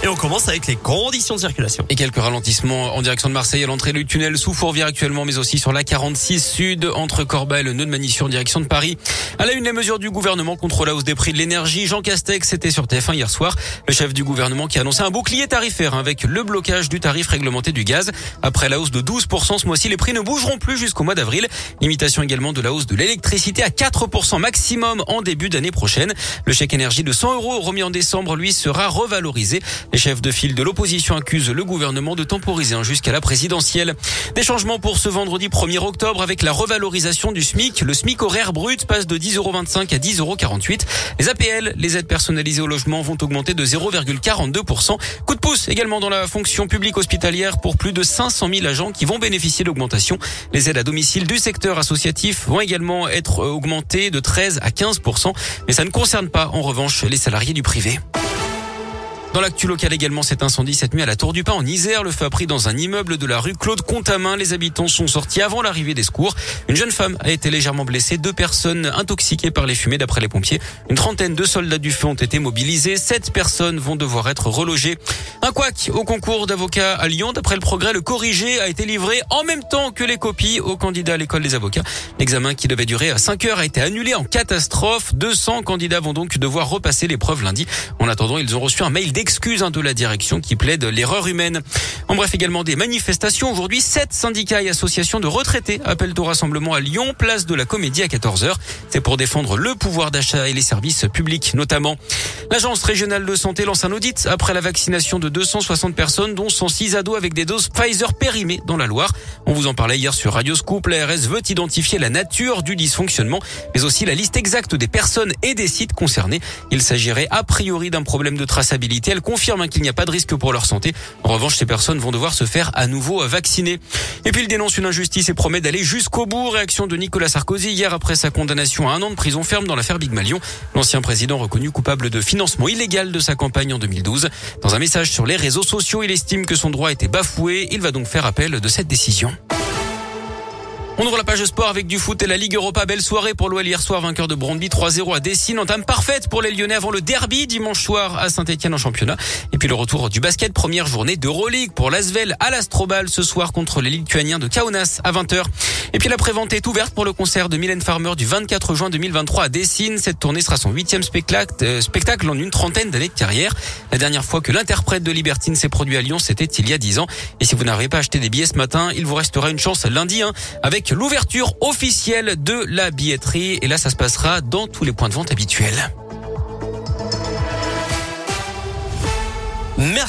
Et on commence avec les conditions de circulation. Et quelques ralentissements en direction de Marseille à l'entrée du tunnel sous Fourvière actuellement, mais aussi sur la 46 sud entre Corbeil et le nœud de Manissure en direction de Paris. À la une, les mesures du gouvernement contre la hausse des prix de l'énergie. Jean Castex était sur TF1 hier soir. Le chef du gouvernement qui a annoncé un bouclier tarifaire avec le blocage du tarif réglementé du gaz. Après la hausse de 12% ce mois-ci, les prix ne bougeront plus jusqu'au mois d'avril. Limitation également de la hausse de l'électricité à 4% maximum en début d'année prochaine. Le chèque énergie de 100 euros remis en décembre, lui, sera revalorisé. Les chefs de file de l'opposition accusent le gouvernement de temporiser jusqu'à la présidentielle. Des changements pour ce vendredi 1er octobre avec la revalorisation du SMIC. Le SMIC horaire brut passe de 10,25 à 10,48 Les APL, les aides personnalisées au logement, vont augmenter de 0,42%. Coup de pouce également dans la fonction publique hospitalière pour plus de 500 000 agents qui vont bénéficier d'augmentation. Les aides à domicile du secteur associatif vont également être augmentées de 13 à 15%. Mais ça ne concerne pas en revanche les salariés du privé. Dans l'actu local également, cet incendie cette nuit à la Tour du Pin en Isère. Le feu a pris dans un immeuble de la rue Claude Contamin. Les habitants sont sortis avant l'arrivée des secours. Une jeune femme a été légèrement blessée. Deux personnes intoxiquées par les fumées d'après les pompiers. Une trentaine de soldats du feu ont été mobilisés. Sept personnes vont devoir être relogées. Un couac au concours d'avocats à Lyon. D'après le progrès, le corrigé a été livré en même temps que les copies aux candidats à l'école des avocats. L'examen qui devait durer à 5 heures a été annulé en catastrophe. 200 candidats vont donc devoir repasser l'épreuve lundi. En attendant, ils ont reçu un mail d'excuses hein, de la direction qui plaide l'erreur humaine. En bref, également des manifestations. Aujourd'hui, sept syndicats et associations de retraités appellent au rassemblement à Lyon, place de la Comédie à 14h. C'est pour défendre le pouvoir d'achat et les services publics notamment. L'agence régionale de santé lance un audit après la vaccination de 260 personnes, dont 106 ados avec des doses Pfizer périmées dans la Loire. On vous en parlait hier sur Radio Scoop. La RS veut identifier la nature du dysfonctionnement, mais aussi la liste exacte des personnes et des sites concernés. Il s'agirait a priori d'un problème de traçabilité. Elle confirme hein, qu'il n'y a pas de risque pour leur santé. En revanche, ces personnes vont devoir se faire à nouveau vacciner. Et puis il dénonce une injustice et promet d'aller jusqu'au bout. Réaction de Nicolas Sarkozy hier après sa condamnation à un an de prison ferme dans l'affaire Big Malion. L'ancien président reconnu coupable de financement illégal de sa campagne en 2012. Dans un message sur les réseaux sociaux, il estime que son droit a été bafoué. Il va donc faire appel de cette décision. On ouvre la page sport avec du foot et la Ligue Europa. Belle soirée pour l'OL hier soir, vainqueur de Brondby 3-0 à Dessine. Entame parfaite pour les Lyonnais avant le derby dimanche soir à Saint-Etienne en championnat. Et puis le retour du basket, première journée d'Euroleague pour l'Asvel à l'Astrobal ce soir contre les Lituaniens de Kaunas à 20h. Et puis la prévente est ouverte pour le concert de Mylène Farmer du 24 juin 2023 à Dessine. Cette tournée sera son huitième spectacle, euh, spectacle en une trentaine d'années de carrière. La dernière fois que l'interprète de Libertine s'est produit à Lyon, c'était il y a dix ans. Et si vous n'avez pas acheté des billets ce matin, il vous restera une chance lundi hein, l'ouverture officielle de la billetterie. Et là, ça se passera dans tous les points de vente habituels. Merci.